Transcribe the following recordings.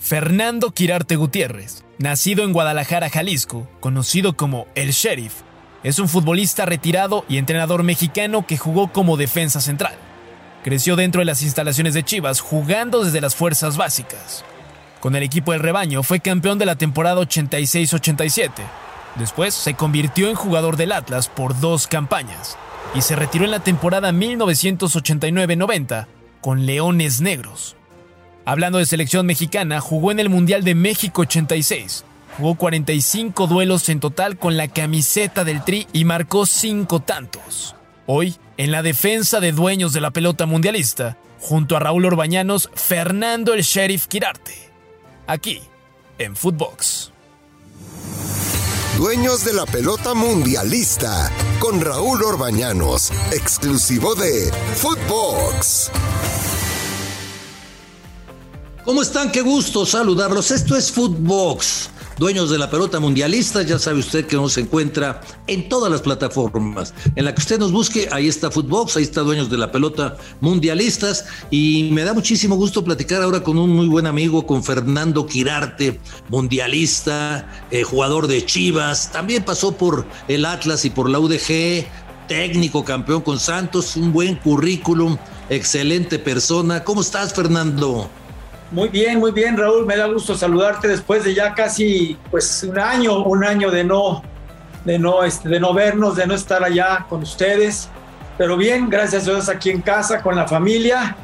Fernando Quirarte Gutiérrez, nacido en Guadalajara, Jalisco, conocido como El Sheriff, es un futbolista retirado y entrenador mexicano que jugó como defensa central. Creció dentro de las instalaciones de Chivas jugando desde las fuerzas básicas. Con el equipo del rebaño fue campeón de la temporada 86-87. Después se convirtió en jugador del Atlas por dos campañas y se retiró en la temporada 1989-90 con Leones Negros. Hablando de selección mexicana, jugó en el Mundial de México 86. Jugó 45 duelos en total con la camiseta del Tri y marcó 5 tantos. Hoy, en la defensa de dueños de la pelota mundialista, junto a Raúl Orbañanos, Fernando el Sheriff Quirarte. Aquí, en Footbox. Dueños de la pelota mundialista, con Raúl Orbañanos, exclusivo de Footbox. ¿Cómo están? Qué gusto saludarlos. Esto es Footbox. Dueños de la pelota mundialista, ya sabe usted que nos encuentra en todas las plataformas. En la que usted nos busque, ahí está Footbox, ahí está Dueños de la pelota mundialistas. Y me da muchísimo gusto platicar ahora con un muy buen amigo, con Fernando Quirarte, mundialista, eh, jugador de Chivas. También pasó por el Atlas y por la UDG, técnico, campeón con Santos, un buen currículum, excelente persona. ¿Cómo estás, Fernando? Muy bien, muy bien, Raúl. Me da gusto saludarte después de ya casi pues un año, un año de no, de no, este, de no vernos, de no estar allá con ustedes. Pero bien, gracias a Dios aquí en casa con la familia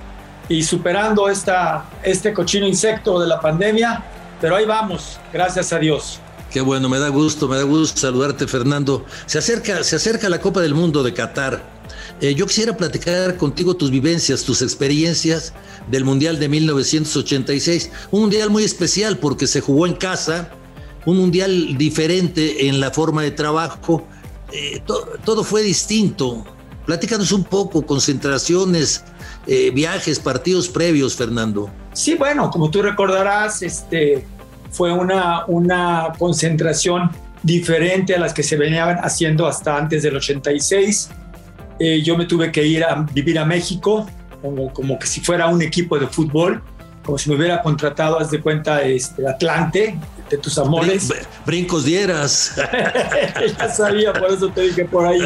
y superando esta, este cochino insecto de la pandemia. Pero ahí vamos, gracias a Dios. Qué bueno, me da gusto, me da gusto saludarte, Fernando. Se acerca, se acerca la Copa del Mundo de Qatar. Eh, yo quisiera platicar contigo tus vivencias, tus experiencias del Mundial de 1986. Un Mundial muy especial porque se jugó en casa, un Mundial diferente en la forma de trabajo. Eh, todo fue distinto. Platícanos un poco, concentraciones, eh, viajes, partidos previos, Fernando. Sí, bueno, como tú recordarás, este, fue una, una concentración diferente a las que se venían haciendo hasta antes del 86 eh, yo me tuve que ir a vivir a México, como, como que si fuera un equipo de fútbol, como si me hubiera contratado, haz de cuenta, este, Atlante, de tus amores. brincos dieras. ya sabía, por eso te dije por ahí.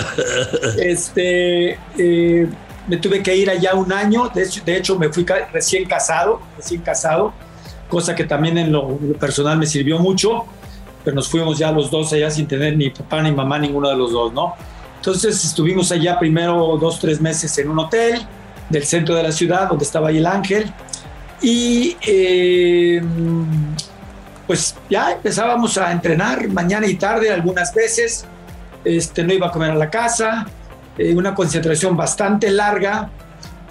Este, eh, me tuve que ir allá un año, de hecho, de hecho me fui recién casado, recién casado, cosa que también en lo, personal me sirvió mucho, pero nos fuimos ya los dos allá sin tener ni papá ni mamá, ninguno de los dos, ¿no? Entonces estuvimos allá primero dos, tres meses en un hotel del centro de la ciudad donde estaba ahí el ángel. Y eh, pues ya empezábamos a entrenar mañana y tarde algunas veces, este, no iba a comer a la casa, eh, una concentración bastante larga,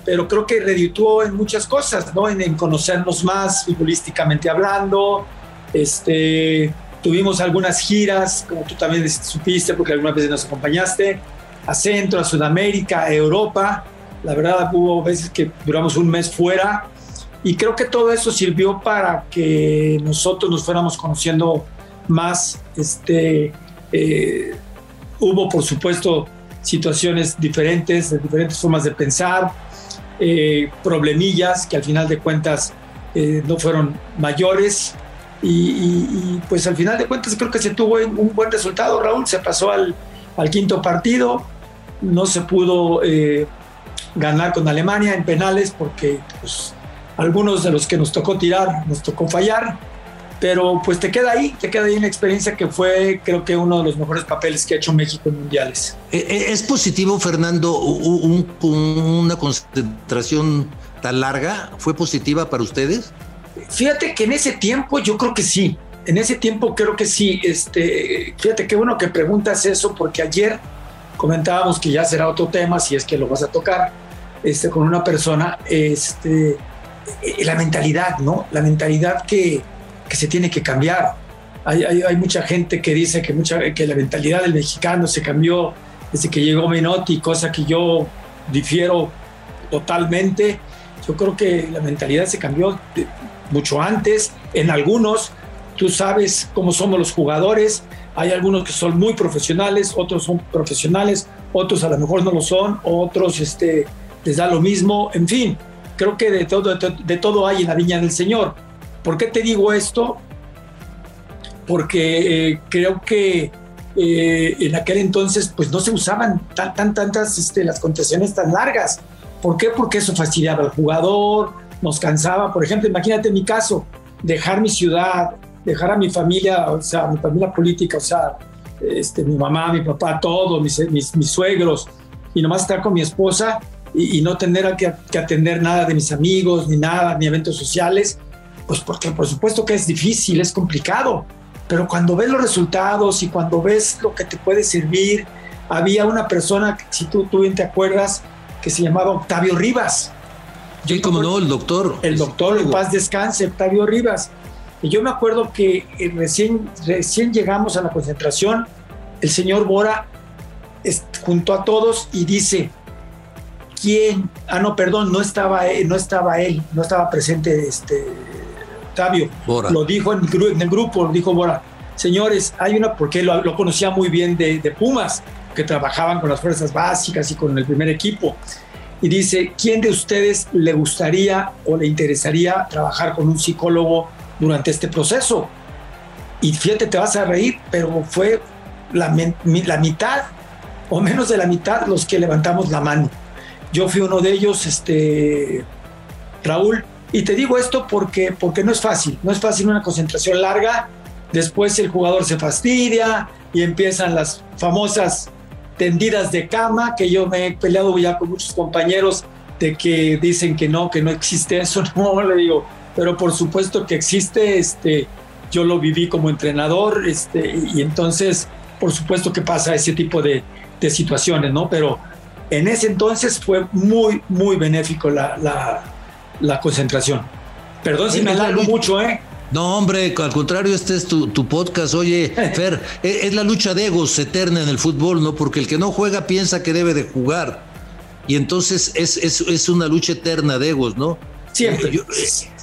pero creo que redituó en muchas cosas, ¿no? En, en conocernos más futbolísticamente hablando, este, Tuvimos algunas giras, como tú también supiste, porque algunas veces nos acompañaste, a Centro, a Sudamérica, a Europa. La verdad, hubo veces que duramos un mes fuera y creo que todo eso sirvió para que nosotros nos fuéramos conociendo más. Este, eh, hubo, por supuesto, situaciones diferentes, diferentes formas de pensar, eh, problemillas que al final de cuentas eh, no fueron mayores, y, pues al final de cuentas creo que se tuvo un buen resultado, Raúl, se pasó al, quinto partido, no se pudo eh, ganar con Alemania en penales porque pues, algunos de los que nos tocó tirar nos tocó fallar, pero pues te queda ahí, te queda ahí una experiencia que fue creo que uno de los mejores papeles que ha hecho México en mundiales. Eh, eh, ¿Es positivo, Fernando, una concentración tan larga? ¿Fue positiva para ustedes? Fíjate que en ese tiempo yo creo que sí. En ese tiempo creo que sí. Este, fíjate qué bueno que preguntas eso porque ayer comentábamos que ya será otro tema si es que lo vas a tocar este, con una persona. Este, eh, la mentalidad, ¿no? La mentalidad que, que se tiene que cambiar. Hay, hay, mucha gente que dice que, mucha, que la mentalidad del mexicano se cambió desde que llegó Menotti, cosa que yo difiero totalmente. Yo creo que la mentalidad se cambió mucho antes. En algunos, tú sabes cómo somos los jugadores. Hay algunos que son muy profesionales, otros son profesionales, otros a lo mejor no lo son, otros este, les da lo mismo. En fin, creo que de todo, de, todo hay en la viña del Señor. ¿Por qué te digo esto? Porque eh, creo que eh, en aquel entonces pues no se usaban tan, tan tantas este, las concesiones tan largas. ¿Por qué? Porque eso fastidiaba al jugador, nos cansaba. Por ejemplo, imagínate mi caso, dejar mi ciudad, dejar a mi familia, o sea, mi familia política, o sea, este, mi mamá, mi papá, todos, mis, mis, suegros, y nomás estar con mi esposa y, no tener que, que, atender nada de mis amigos, ni nada, ni eventos sociales, pues porque por supuesto que es difícil, es complicado, pero cuando ves los resultados y cuando ves lo que te puede servir, había una persona, si tú, tú bien te acuerdas, que se llamaba Octavio Rivas. Sí, como no, el doctor. El doctor, en paz descanse, Octavio Rivas. Y yo me acuerdo que eh, recién, recién llegamos a la concentración, el señor Bora junto a todos y dice, ¿quién? Ah, no, perdón, no estaba, no estaba él, no estaba presente este, Octavio. Bora. Lo dijo en el, grupo, lo dijo Bora. Señores, hay una, porque lo, lo conocía muy bien de, de Pumas, que trabajaban con las fuerzas básicas y con el primer equipo. Y dice, ¿quién de ustedes le gustaría o le interesaría trabajar con un psicólogo durante este proceso. Y fíjate, te vas a reír, pero fue la, mitad o menos de la mitad los que levantamos la mano. Yo fui uno de ellos, este, Raúl, y te digo esto porque, porque no es fácil, no es fácil una concentración larga, después el jugador se fastidia y empiezan las famosas tendidas de cama, que yo me he peleado ya con muchos compañeros de que dicen que no, que no existe eso, no, le digo, pero por supuesto que existe, este, yo lo viví como entrenador, este, y entonces, por supuesto que pasa ese tipo de, de situaciones, ¿no? Pero en ese entonces fue muy, muy benéfico la, la, la concentración. Perdón si me alargo mucho, ¿eh? No, hombre, al contrario, este es tu, tu podcast. Oye, Fer, e, es la lucha de egos eterna en el fútbol, ¿no? Porque el que no juega piensa que debe de jugar. Y entonces es, es, es una lucha eterna de egos, ¿no? Siempre.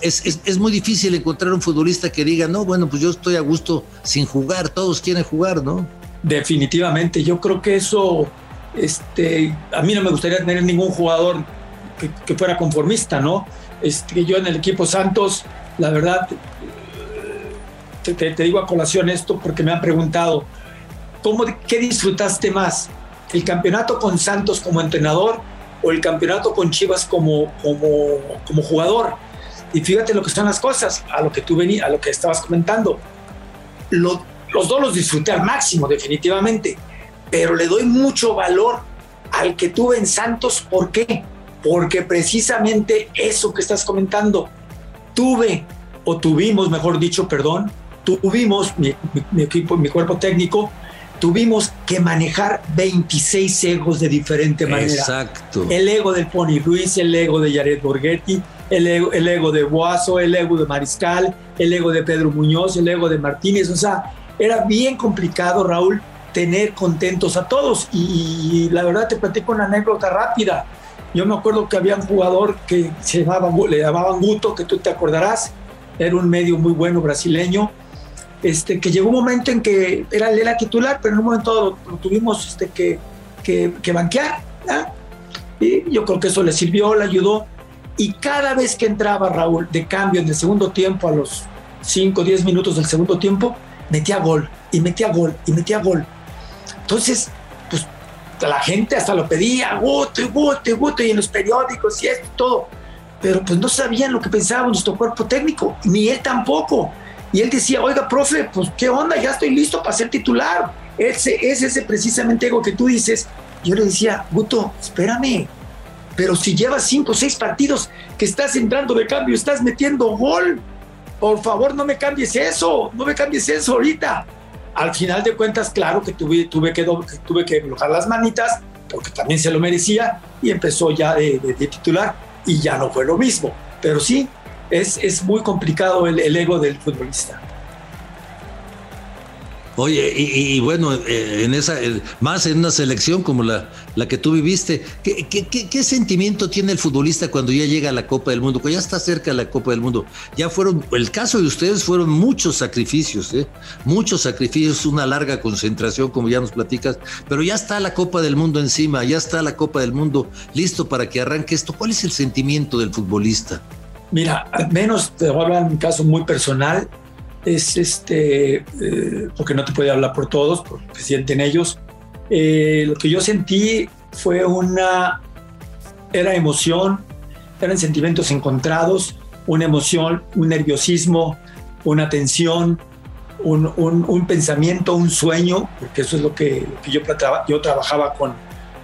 es, muy difícil encontrar un futbolista que diga, no, bueno, pues yo estoy a gusto sin jugar, todos quieren jugar, ¿no? Definitivamente, yo creo que eso, este, a mí no me gustaría tener ningún jugador que, fuera conformista, ¿no? Este, yo en el equipo Santos, la verdad, te, te, digo a colación esto porque me han preguntado, ¿cómo, ¿qué disfrutaste más? ¿El campeonato con Santos como entrenador o el campeonato con Chivas como, como, como jugador. Y fíjate lo que son las cosas, a lo que tú venías, a lo que estabas comentando. los dos los disfruté al máximo, definitivamente, pero le doy mucho valor al que tuve en Santos. ¿Por qué? Porque precisamente eso que estás comentando, tuve, o tuvimos, mejor dicho, perdón, tuvimos mi, mi equipo, mi cuerpo técnico, tuvimos que manejar 26 egos de diferente manera. Exacto. El ego del Pony Ruiz, el ego de Jared Borghetti, el ego, el ego de Boazo, el ego de Mariscal, el ego de Pedro Muñoz, el ego de Martínez. O sea, era bien complicado, Raúl, tener contentos a todos. Y, la verdad te platico una anécdota rápida. Yo me acuerdo que había un jugador que se llamaba, le llamaban Guto, que tú te acordarás, era un medio muy bueno brasileño, este, que llegó un momento en que era, era titular, pero en un momento lo, tuvimos este, que, que, banquear. Y yo creo que eso le sirvió, le ayudó. Y cada vez que entraba Raúl de cambio en el segundo tiempo, a los 5 o 10 minutos del segundo tiempo, metía gol, y metía gol, y metía gol. Entonces, la gente hasta lo pedía, guto, guto, guto, y en los periódicos y esto, todo. Pero pues no sabían lo que pensaba nuestro cuerpo técnico, ni él tampoco. Y él decía, oiga, profe, pues qué onda, ya estoy listo para ser titular. Ese es ese precisamente ego que tú dices. Yo le decía, Guto, espérame, pero si llevas cinco o seis partidos que estás entrando de cambio, estás metiendo gol, por favor no me cambies eso, no me cambies eso ahorita. Al final de cuentas, claro que tuve, tuve, que, tuve que bloquear las manitas, porque también se lo merecía, y empezó ya de, de titular, y ya no fue lo mismo. Pero sí, es, muy complicado el, ego del futbolista. Oye, y, bueno, eh, en esa, más en una selección como la, la que tú viviste, ¿qué, qué, sentimiento tiene el futbolista cuando ya llega a la Copa del Mundo, cuando ya está cerca de la Copa del Mundo? Ya fueron, el caso de ustedes fueron muchos sacrificios, ¿eh? muchos sacrificios, una larga concentración, como ya nos platicas, pero ya está la Copa del Mundo encima, ya está la Copa del Mundo listo para que arranque esto. ¿Cuál es el sentimiento del futbolista? Mira, al menos te voy a hablar en un caso muy personal, es este, eh, porque no te puede hablar por todos, porque sienten ellos. Eh, lo que yo sentí fue una, era emoción, eran sentimientos encontrados, una emoción, un nerviosismo, una tensión, un, un, pensamiento, un sueño, porque eso es lo que, yo, yo trabajaba con,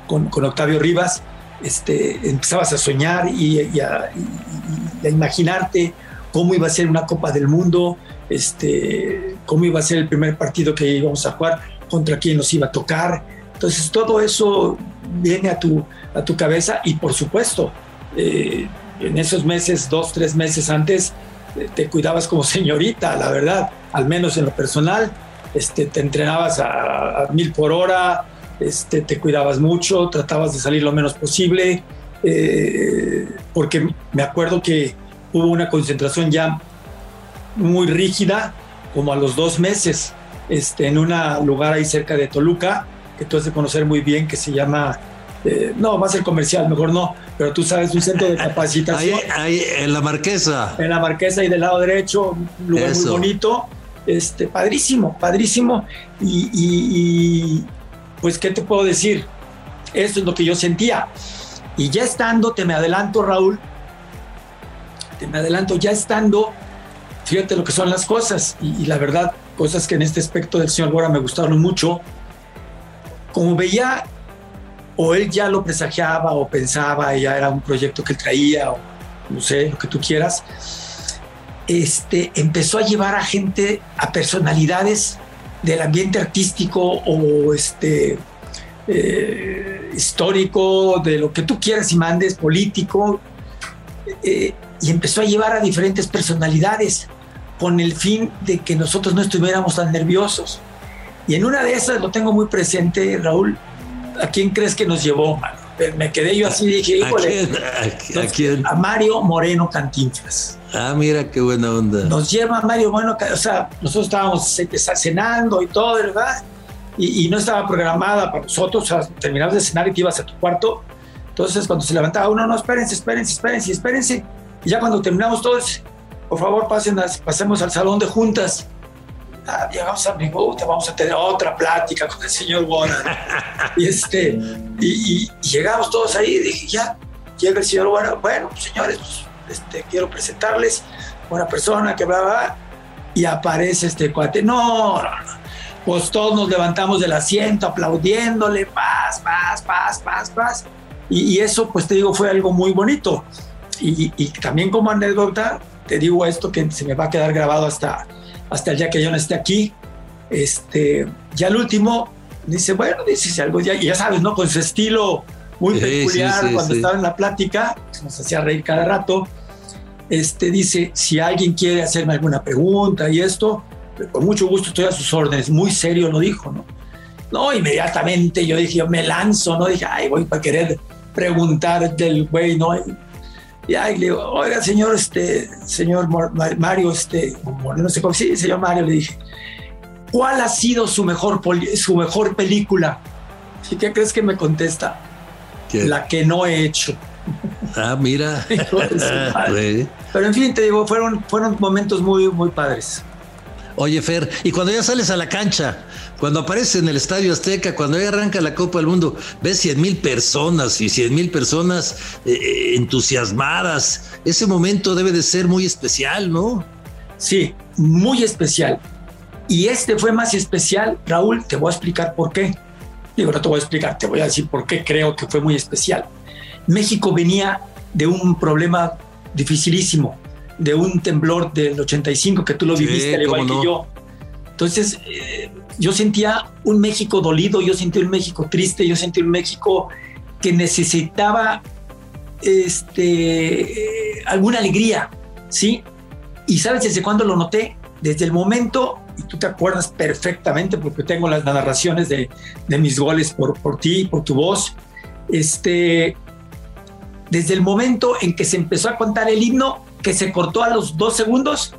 con, Octavio Rivas, este, empezabas a soñar y, a, y, a, imaginarte cómo iba a ser una Copa del Mundo, este, cómo iba a ser el primer partido que íbamos a jugar, contra quién nos iba a tocar. Entonces todo eso viene a tu, a tu cabeza y por supuesto, eh, en esos meses, dos, tres meses antes, eh, te cuidabas como señorita, la verdad, al menos en lo personal, este, te entrenabas a, mil por hora, este, te cuidabas mucho, tratabas de salir lo menos posible, eh, porque me acuerdo que hubo una concentración ya muy rígida, como a los dos meses, este, en un lugar ahí cerca de Toluca, que tú has de conocer muy bien, que se llama eh, no, va a ser comercial, mejor no, pero tú sabes, un centro de capacitación. Ahí, en la Marquesa. En la Marquesa y del lado derecho, un lugar muy bonito, este, padrísimo, padrísimo. Y, pues, ¿qué te puedo decir? Eso es lo que yo sentía. Y ya estando, te me adelanto, Raúl, me adelanto, ya estando, fíjate lo que son las cosas. Y, la verdad, cosas que en este aspecto del señor Bora me gustaron mucho. Como veía o él ya lo presagiaba o pensaba, ya era un proyecto que él traía, o no sé, lo que tú quieras, este, empezó a llevar a gente, a personalidades del ambiente artístico o este, eh, histórico, de lo que tú quieras y mandes, político, eh, y empezó a llevar a diferentes personalidades con el fin de que nosotros no estuviéramos tan nerviosos. Y en una de esas lo tengo muy presente, Raúl, ¿a quién crees que nos llevó, Me quedé yo así y dije, híjole. ¿A quién? ¿A, Mario Moreno Cantinflas. Ah, mira qué buena onda. Nos lleva Mario Moreno, o sea, nosotros estábamos cenando y todo, ¿verdad? Y, no estaba programada para nosotros, o sea, terminabas de cenar y te ibas a tu cuarto. Entonces, cuando se levantaba uno, no, espérense, espérense, espérense, espérense. Y ya cuando terminamos todos, por favor, pasen, pasemos al salón de juntas ah, llegamos a mi bote, vamos a tener otra plática con el señor Warren. y, este, y, llegamos todos ahí, y dije, ya, llega el señor Warren, bueno, señores, pues, este, quiero presentarles una persona que bla, y aparece este cuate, no, no, no. Pues todos nos levantamos del asiento aplaudiéndole, paz, paz, paz, paz, paz. Y, eso, pues te digo, fue algo muy bonito. Y, y, también como anécdota, te digo esto que se me va a quedar grabado hasta, hasta el día que yo no esté aquí. Este, ya el último dice, bueno, dice algo, ya, ya sabes, ¿no? Con su estilo muy peculiar, cuando estaba en la plática, nos hacía reír cada rato. Este dice, si alguien quiere hacerme alguna pregunta y esto, con mucho gusto estoy a sus órdenes. Muy serio lo dijo, ¿no? No, inmediatamente yo dije, yo me lanzo, ¿no? Dije, ay, voy para querer preguntar del güey, ¿no? Y ahí le digo, oiga, señor, este, señor Mario, este, no sé cómo, sí, señor Mario, le dije, ¿cuál ha sido su mejor, su mejor película? ¿Y qué crees que me contesta? La que no he hecho. Ah, mira. Pero en fin, te digo, fueron, fueron momentos muy, muy padres. Oye, Fer, y cuando ya sales a la cancha, cuando aparece en el Estadio Azteca, cuando ya arranca la Copa del Mundo, ves 100 mil personas y 100 mil personas eh, eh, entusiasmadas. Ese momento debe de ser muy especial, ¿no? Sí, muy especial. Y este fue más especial, Raúl, te voy a explicar por qué. Digo, no te voy a explicar, te voy a decir por qué creo que fue muy especial. México venía de un problema dificilísimo de un temblor del 85 que tú lo viviste al igual que yo. Entonces, eh, yo sentía un México dolido, yo sentía un México triste, yo sentía un México que necesitaba este, eh, alguna alegría, ¿sí? Y sabes desde cuándo lo noté? Desde el momento, y tú te acuerdas perfectamente porque tengo las narraciones de, de mis goles por, por ti, por tu voz, este, desde el momento en que se empezó a contar el himno, que se cortó a los dos segundos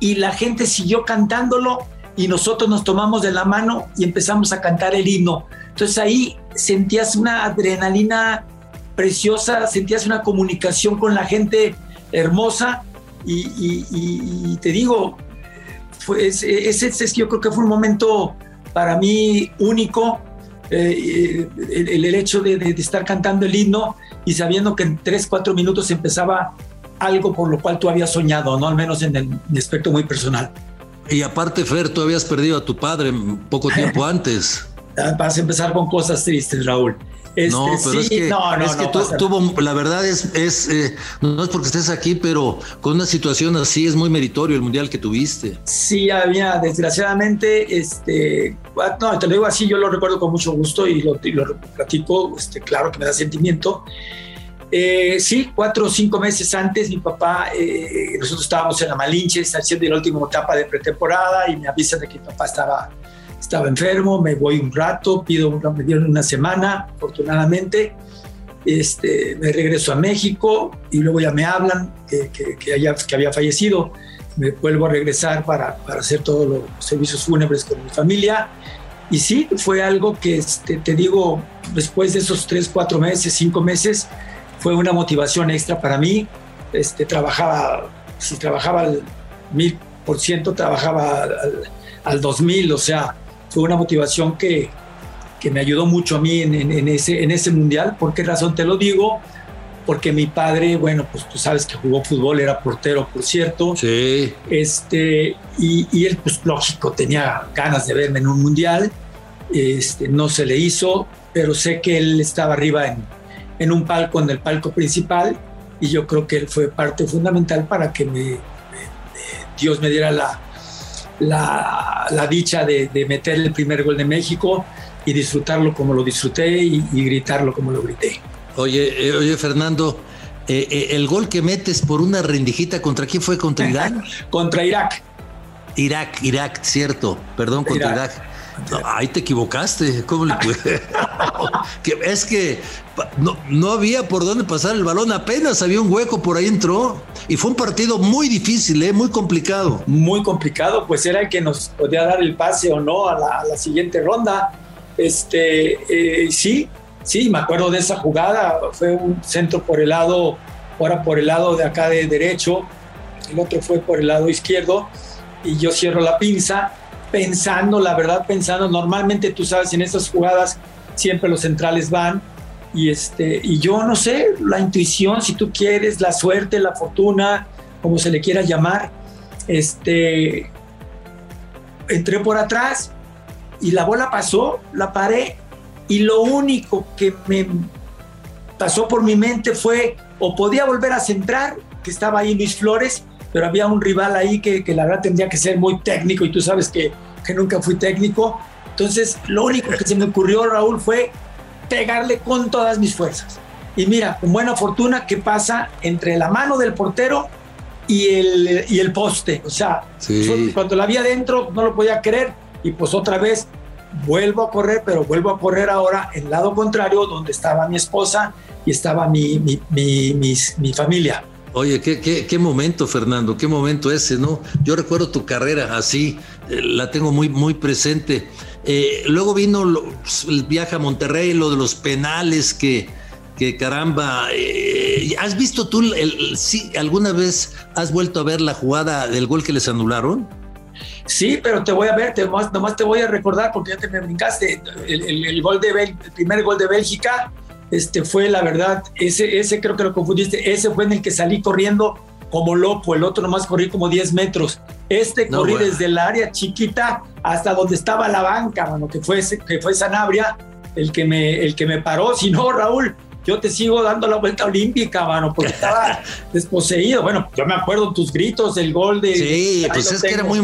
y la gente siguió cantándolo y nosotros nos tomamos de la mano y empezamos a cantar el himno. Entonces ahí sentías una adrenalina preciosa, sentías una comunicación con la gente hermosa y, te digo, fue, ese, ese, yo creo que fue un momento para mí único, eh, el, el, hecho de, de, estar cantando el himno y sabiendo que en tres, cuatro minutos empezaba algo por lo cual tú habías soñado, ¿no? Al menos en el, aspecto muy personal. Y aparte, Fer, tú habías perdido a tu padre poco tiempo antes. Vas a empezar con cosas tristes, Raúl. Este, no, pero es que, no, no, es que tuvo, la verdad es, es eh, no es porque estés aquí, pero con una situación así es muy meritorio el mundial que tuviste. Sí, había, desgraciadamente, este, ah, no, te lo digo así, yo lo recuerdo con mucho gusto y lo, lo platico, este, claro que me da sentimiento. Eh, sí, cuatro o cinco meses antes, mi papá, eh, nosotros estábamos en la Malinche, haciendo la última etapa de pretemporada y me avisan de que mi papá estaba, estaba enfermo, me voy un rato, pido, me dieron una semana, afortunadamente, este, me regreso a México y luego ya me hablan que, que, que, que había fallecido, me vuelvo a regresar para, para, hacer todos los servicios fúnebres con mi familia. Y sí, fue algo que, este, te digo, después de esos tres, cuatro meses, cinco meses, fue una motivación extra para mí. Este, trabajaba, si trabajaba al mil por ciento, trabajaba al, dos mil, o sea, fue una motivación que, que me ayudó mucho a mí en, ese, en ese mundial. ¿Por qué razón te lo digo? Porque mi padre, bueno, pues tú sabes que jugó fútbol, era portero, por cierto. Sí. Este, y, y él, pues lógico, tenía ganas de verme en un mundial. Este, no se le hizo, pero sé que él estaba arriba en, en un palco, en el palco principal, y yo creo que él fue parte fundamental para que me, Dios me diera la, la, dicha de, meter el primer gol de México y disfrutarlo como lo disfruté y, gritarlo como lo grité. Oye, eh, oye Fernando, eh, eh, el gol que metes por una rendijita, ¿contra quién fue? ¿Contra Irak? contra Irak. Irak, Irak, cierto, perdón, contra Irak. ahí te equivocaste. ¿Cómo le es que no, no había por dónde pasar el balón, apenas había un hueco, por ahí entró. Y fue un partido muy difícil, ¿eh? muy complicado. Muy complicado, pues era el que nos podía dar el pase o no a la, siguiente ronda. Este, eh, sí, sí, me acuerdo de esa jugada. Fue un centro por el lado, ahora por el lado de acá de derecho, el otro fue por el lado izquierdo, y yo cierro la pinza pensando, la verdad, pensando, normalmente tú sabes, en esas jugadas siempre los centrales van y, este, y yo no sé, la intuición, si tú quieres, la suerte, la fortuna, como se le quiera llamar, este, entré por atrás y la bola pasó, la paré y lo único que me pasó por mi mente fue o podía volver a centrar, que estaba ahí Luis Flores, pero había un rival ahí que, que la verdad tendría que ser muy técnico y tú sabes que, que nunca fui técnico. Entonces, lo único que se me ocurrió, Raúl, fue pegarle con todas mis fuerzas. Y mira, con buena fortuna, ¿qué pasa entre la mano del portero y el, y el poste? O sea, cuando la vi adentro no lo podía creer y pues otra vez vuelvo a correr, pero vuelvo a correr ahora el lado contrario donde estaba mi esposa y estaba mi, mi, mi, familia. Oye, ¿qué, ¿qué, qué, momento, Fernando, qué momento ese, ¿no? Yo recuerdo tu carrera así, eh, la tengo muy, muy presente. Eh, luego vino pues, el viaje a Monterrey, lo de los penales que, que caramba. Eh, ¿Has visto tú, el, alguna vez has vuelto a ver la jugada del gol que les anularon? Sí, pero te voy a ver, te, nomás, te voy a recordar porque ya te me brincaste. El, gol de el primer gol de Bélgica, este fue la verdad, ese, ese creo que lo confundiste, ese fue en el que salí corriendo como loco, el otro nomás corrí como 10 metros. Este corrí desde el área chiquita hasta donde estaba la banca, mano, que fue, que fue Sanabria el que, me, el que me paró. Si no, Raúl, yo te sigo dando la vuelta olímpica, mano, porque estaba desposeído. Bueno, yo me acuerdo tus gritos, el gol de. Sí, pues es que era muy,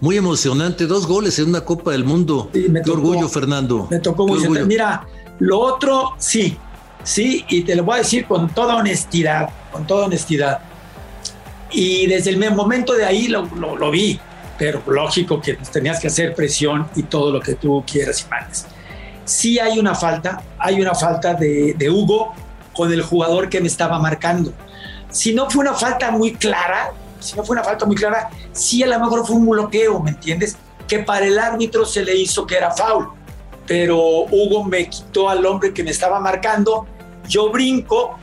muy emocionante. Dos goles en una Copa del Mundo. Sí, Qué orgullo, Fernando. Me tocó muy Mira, lo otro, sí, sí, y te lo voy a decir con toda honestidad, con toda honestidad. Y desde el momento de ahí lo, lo, vi, pero lógico que tenías que hacer presión y todo lo que tú quieras y mandes. Sí hay una falta, hay una falta de, de Hugo con el jugador que me estaba marcando. Si no fue una falta muy clara, si no fue una falta muy clara, sí a lo mejor fue un bloqueo, ¿me entiendes? Que para el árbitro se le hizo que era foul, pero Hugo me quitó al hombre que me estaba marcando, yo brinco,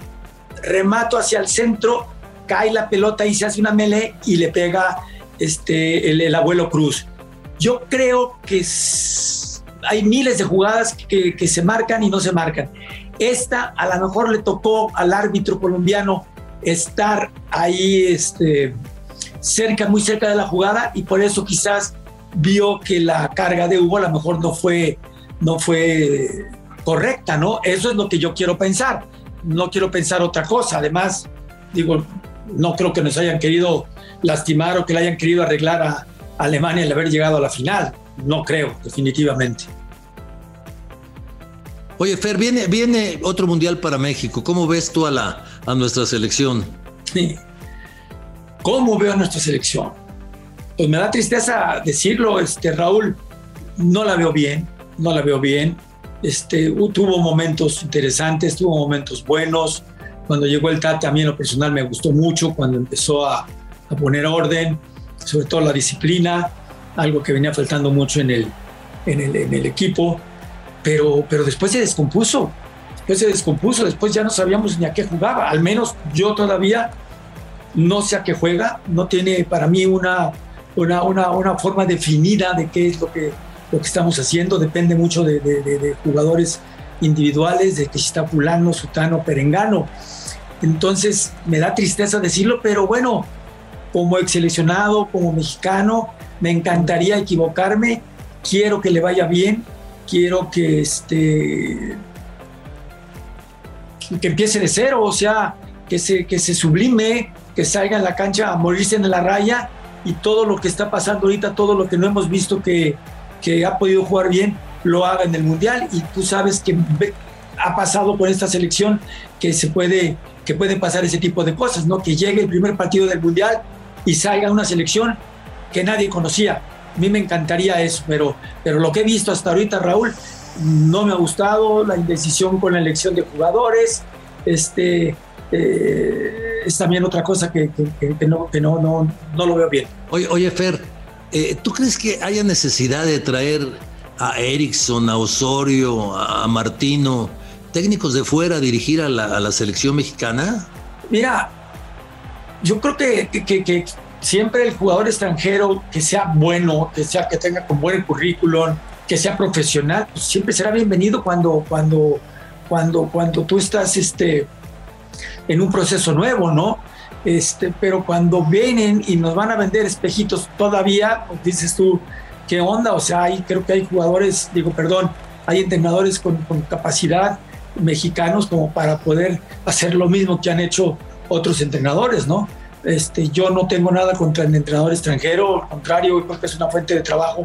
remato hacia el centro cae la pelota y se hace una melee y le pega este, el, abuelo Cruz. Yo creo que hay miles de jugadas que, que, se marcan y no se marcan. Esta a lo mejor le tocó al árbitro colombiano estar ahí este, cerca, muy cerca de la jugada y por eso quizás vio que la carga de Hugo a lo mejor no fue, no fue correcta, ¿no? Eso es lo que yo quiero pensar. No quiero pensar otra cosa. Además, digo, no creo que nos hayan querido lastimar o que le hayan querido arreglar a Alemania el haber llegado a la final. No creo, definitivamente. Oye, Fer, viene, viene otro mundial para México. ¿Cómo ves tú a, la, a nuestra selección? Sí. ¿Cómo veo a nuestra selección? Pues me da tristeza decirlo, este, Raúl, no la veo bien, no la veo bien. Este, tuvo momentos interesantes, tuvo momentos buenos. Cuando llegó el TAT, también lo personal me gustó mucho, cuando empezó a, a poner orden, sobre todo la disciplina, algo que venía faltando mucho en el, en el, en el equipo pero, pero después se descompuso, después se descompuso, después ya no sabíamos ni a qué jugaba, al menos yo todavía no sé a qué juega, no tiene para mí una, una, una, una forma definida de qué es lo que, lo que estamos haciendo, depende mucho de, jugadores individuales, de que si está fulano, sutano, perengano. Entonces me da tristeza decirlo, pero bueno, como ex seleccionado, como mexicano, me encantaría equivocarme, quiero que le vaya bien, quiero que este que empiece de cero, o sea, que se, que se sublime, que salga en la cancha a morirse en la raya y todo lo que está pasando ahorita, todo lo que no hemos visto que, que ha podido jugar bien, lo haga en el Mundial y tú sabes que ha pasado con esta selección que se puede que pueden pasar ese tipo de cosas, ¿no? Que llegue el primer partido del Mundial y salga una selección que nadie conocía. A mí me encantaría eso, pero, pero lo que he visto hasta ahorita, Raúl, no me ha gustado la indecisión con la elección de jugadores. Este, eh, es también otra cosa que, no, que no, no, no, lo veo bien. Oye, oye Fer, eh, ¿tú crees que haya necesidad de traer a Erickson, a Osorio, a Martino, técnicos de fuera a dirigir a la, selección mexicana? Mira, yo creo que, que, siempre el jugador extranjero que sea bueno, que sea que tenga con buen currículum, que sea profesional, pues siempre será bienvenido cuando cuando cuando cuando tú estás este en un proceso nuevo, ¿no? Este, pero cuando vienen y nos van a vender espejitos todavía, pues dices tú, ¿qué onda? O sea, hay, creo que hay jugadores, digo, perdón, hay entrenadores con, con capacidad mexicanos como para poder hacer lo mismo que han hecho otros entrenadores, ¿no? Este, yo no tengo nada contra el entrenador extranjero, al contrario, creo que es una fuente de trabajo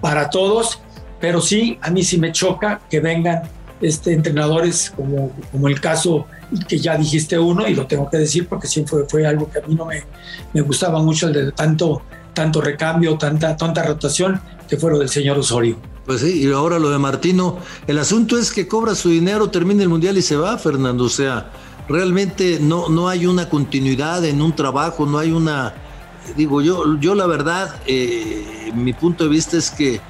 para todos, pero sí, a mí sí me choca que vengan este, entrenadores como, como el caso que ya dijiste uno, y lo tengo que decir porque sí fue, fue algo que a mí no me, me gustaba mucho, el de tanto, tanto recambio, tanta, tanta rotación, que fue lo del señor Osorio. Pues sí, y ahora lo de Martino. El asunto es que cobra su dinero, termina el mundial y se va, Fernando. O sea, realmente no, no hay una continuidad en un trabajo, no hay una, digo yo, yo la verdad, eh, mi punto de vista es que,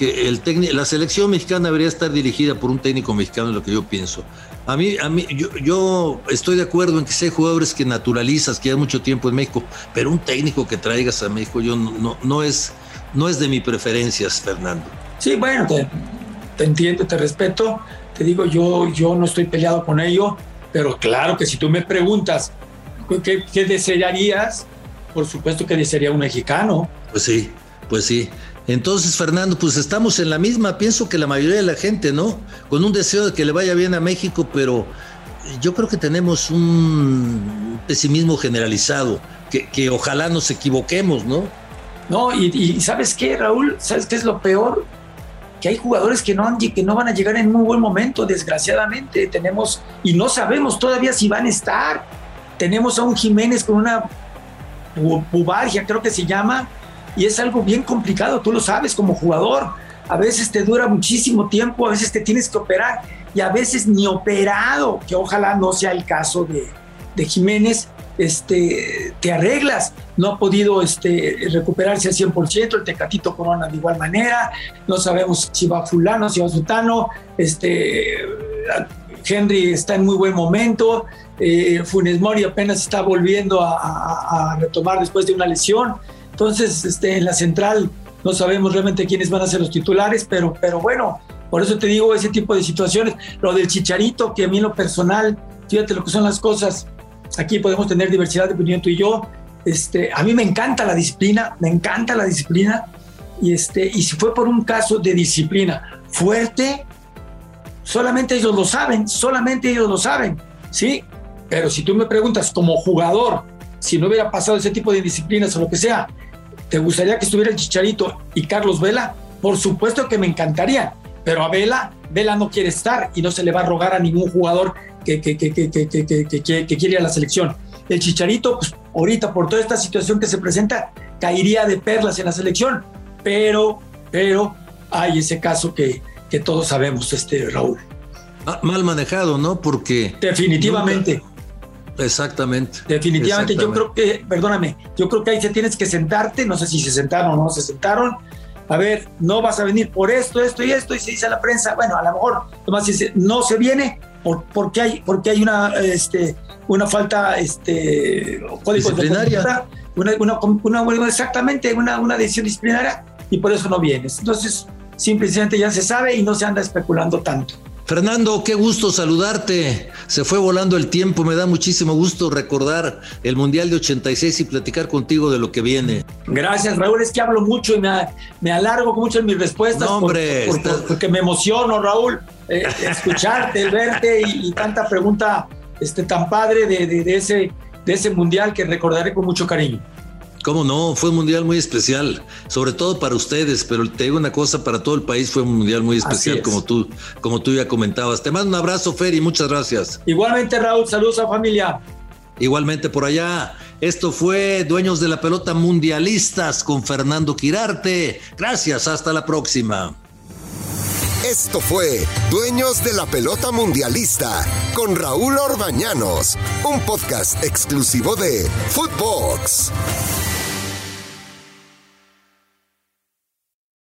que el la selección mexicana debería estar dirigida por un técnico mexicano, es lo que yo pienso. A mí, a mí yo, yo estoy de acuerdo en que sea jugadores que naturalizas, que hay mucho tiempo en México, pero un técnico que traigas a México yo no, no, es, no es de mis preferencias, Fernando. Sí, bueno, te, te entiendo, te respeto. Te digo, yo, yo no estoy peleado con ello pero claro que si tú me preguntas qué, desearías, por supuesto que desearía un mexicano. Pues sí, pues sí. Entonces, Fernando, pues estamos en la misma, pienso que la mayoría de la gente, ¿no? Con un deseo de que le vaya bien a México, pero yo creo que tenemos un pesimismo generalizado, que, ojalá nos equivoquemos, ¿no? No, y, y, ¿sabes qué, Raúl? ¿Sabes qué es lo peor? que hay jugadores que no, han, que no van a llegar en un buen momento, desgraciadamente. Tenemos, y no sabemos todavía si van a estar. Tenemos a un Jiménez con una pubargia, creo que se llama, y es algo bien complicado, tú lo sabes como jugador. A veces te dura muchísimo tiempo, a veces te tienes que operar y a veces ni operado, que ojalá no sea el caso de, de Jiménez, este, te arreglas. No ha podido este, recuperarse al 100%, el Tecatito Corona de igual manera, no sabemos si va fulano, si va sutano, este, Henry está en muy buen momento, eh, Funes Mori apenas está volviendo a, retomar después de una lesión. Entonces, este, en la central no sabemos realmente quiénes van a ser los titulares, pero, pero bueno, por eso te digo ese tipo de situaciones. Lo del chicharito, que a mí en lo personal, fíjate lo que son las cosas, aquí podemos tener diversidad de opinión tú y yo. Este, a mí me encanta la disciplina, me encanta la disciplina. Y, este, y si fue por un caso de disciplina fuerte, solamente ellos lo saben, solamente ellos lo saben, ¿sí? Pero si tú me preguntas como jugador, si no hubiera pasado ese tipo de disciplinas o lo que sea, ¿te gustaría que estuviera el Chicharito y Carlos Vela? Por supuesto que me encantaría, pero a Vela, Vela no quiere estar y no se le va a rogar a ningún jugador que, que, que, que quiere ir a la selección. El Chicharito, pues ahorita por toda esta situación que se presenta, caería de perlas en la selección, pero, pero hay ese caso que, que todos sabemos, este Raúl. Mal manejado, ¿no? Porque... Definitivamente. Exactamente. Definitivamente, yo creo que, perdóname, yo creo que ahí se tienes que sentarte, no sé si se sentaron o no se sentaron. A ver, no vas a venir por esto, esto y esto, y se dice a la prensa, bueno, a lo mejor nomás dice, no se viene por, porque hay, porque hay una, este, una falta, este, código disciplinaria. una, una, una, exactamente, una, una decisión disciplinaria, y por eso no vienes. Entonces, simplemente ya se sabe y no se anda especulando tanto. Fernando, qué gusto saludarte. Se fue volando el tiempo, me da muchísimo gusto recordar el Mundial de 86 y platicar contigo de lo que viene. Gracias, Raúl, es que hablo mucho y me, alargo mucho en mis respuestas. No, hombre, porque me emociono, Raúl, eh, escucharte, verte y, tanta pregunta este, tan padre de, ese, de ese Mundial que recordaré con mucho cariño. ¿Cómo no? Fue un mundial muy especial, sobre todo para ustedes, pero te digo una cosa, para todo el país fue un mundial muy especial, como tú, como tú ya comentabas. Te mando un abrazo, Fer, y muchas gracias. Igualmente, Raúl, saludos a familia. Igualmente por allá. Esto fue Dueños de la Pelota Mundialistas con Fernando Quirarte. Gracias, hasta la próxima. Esto fue Dueños de la Pelota Mundialista con Raúl Orbañanos, un podcast exclusivo de Footbox.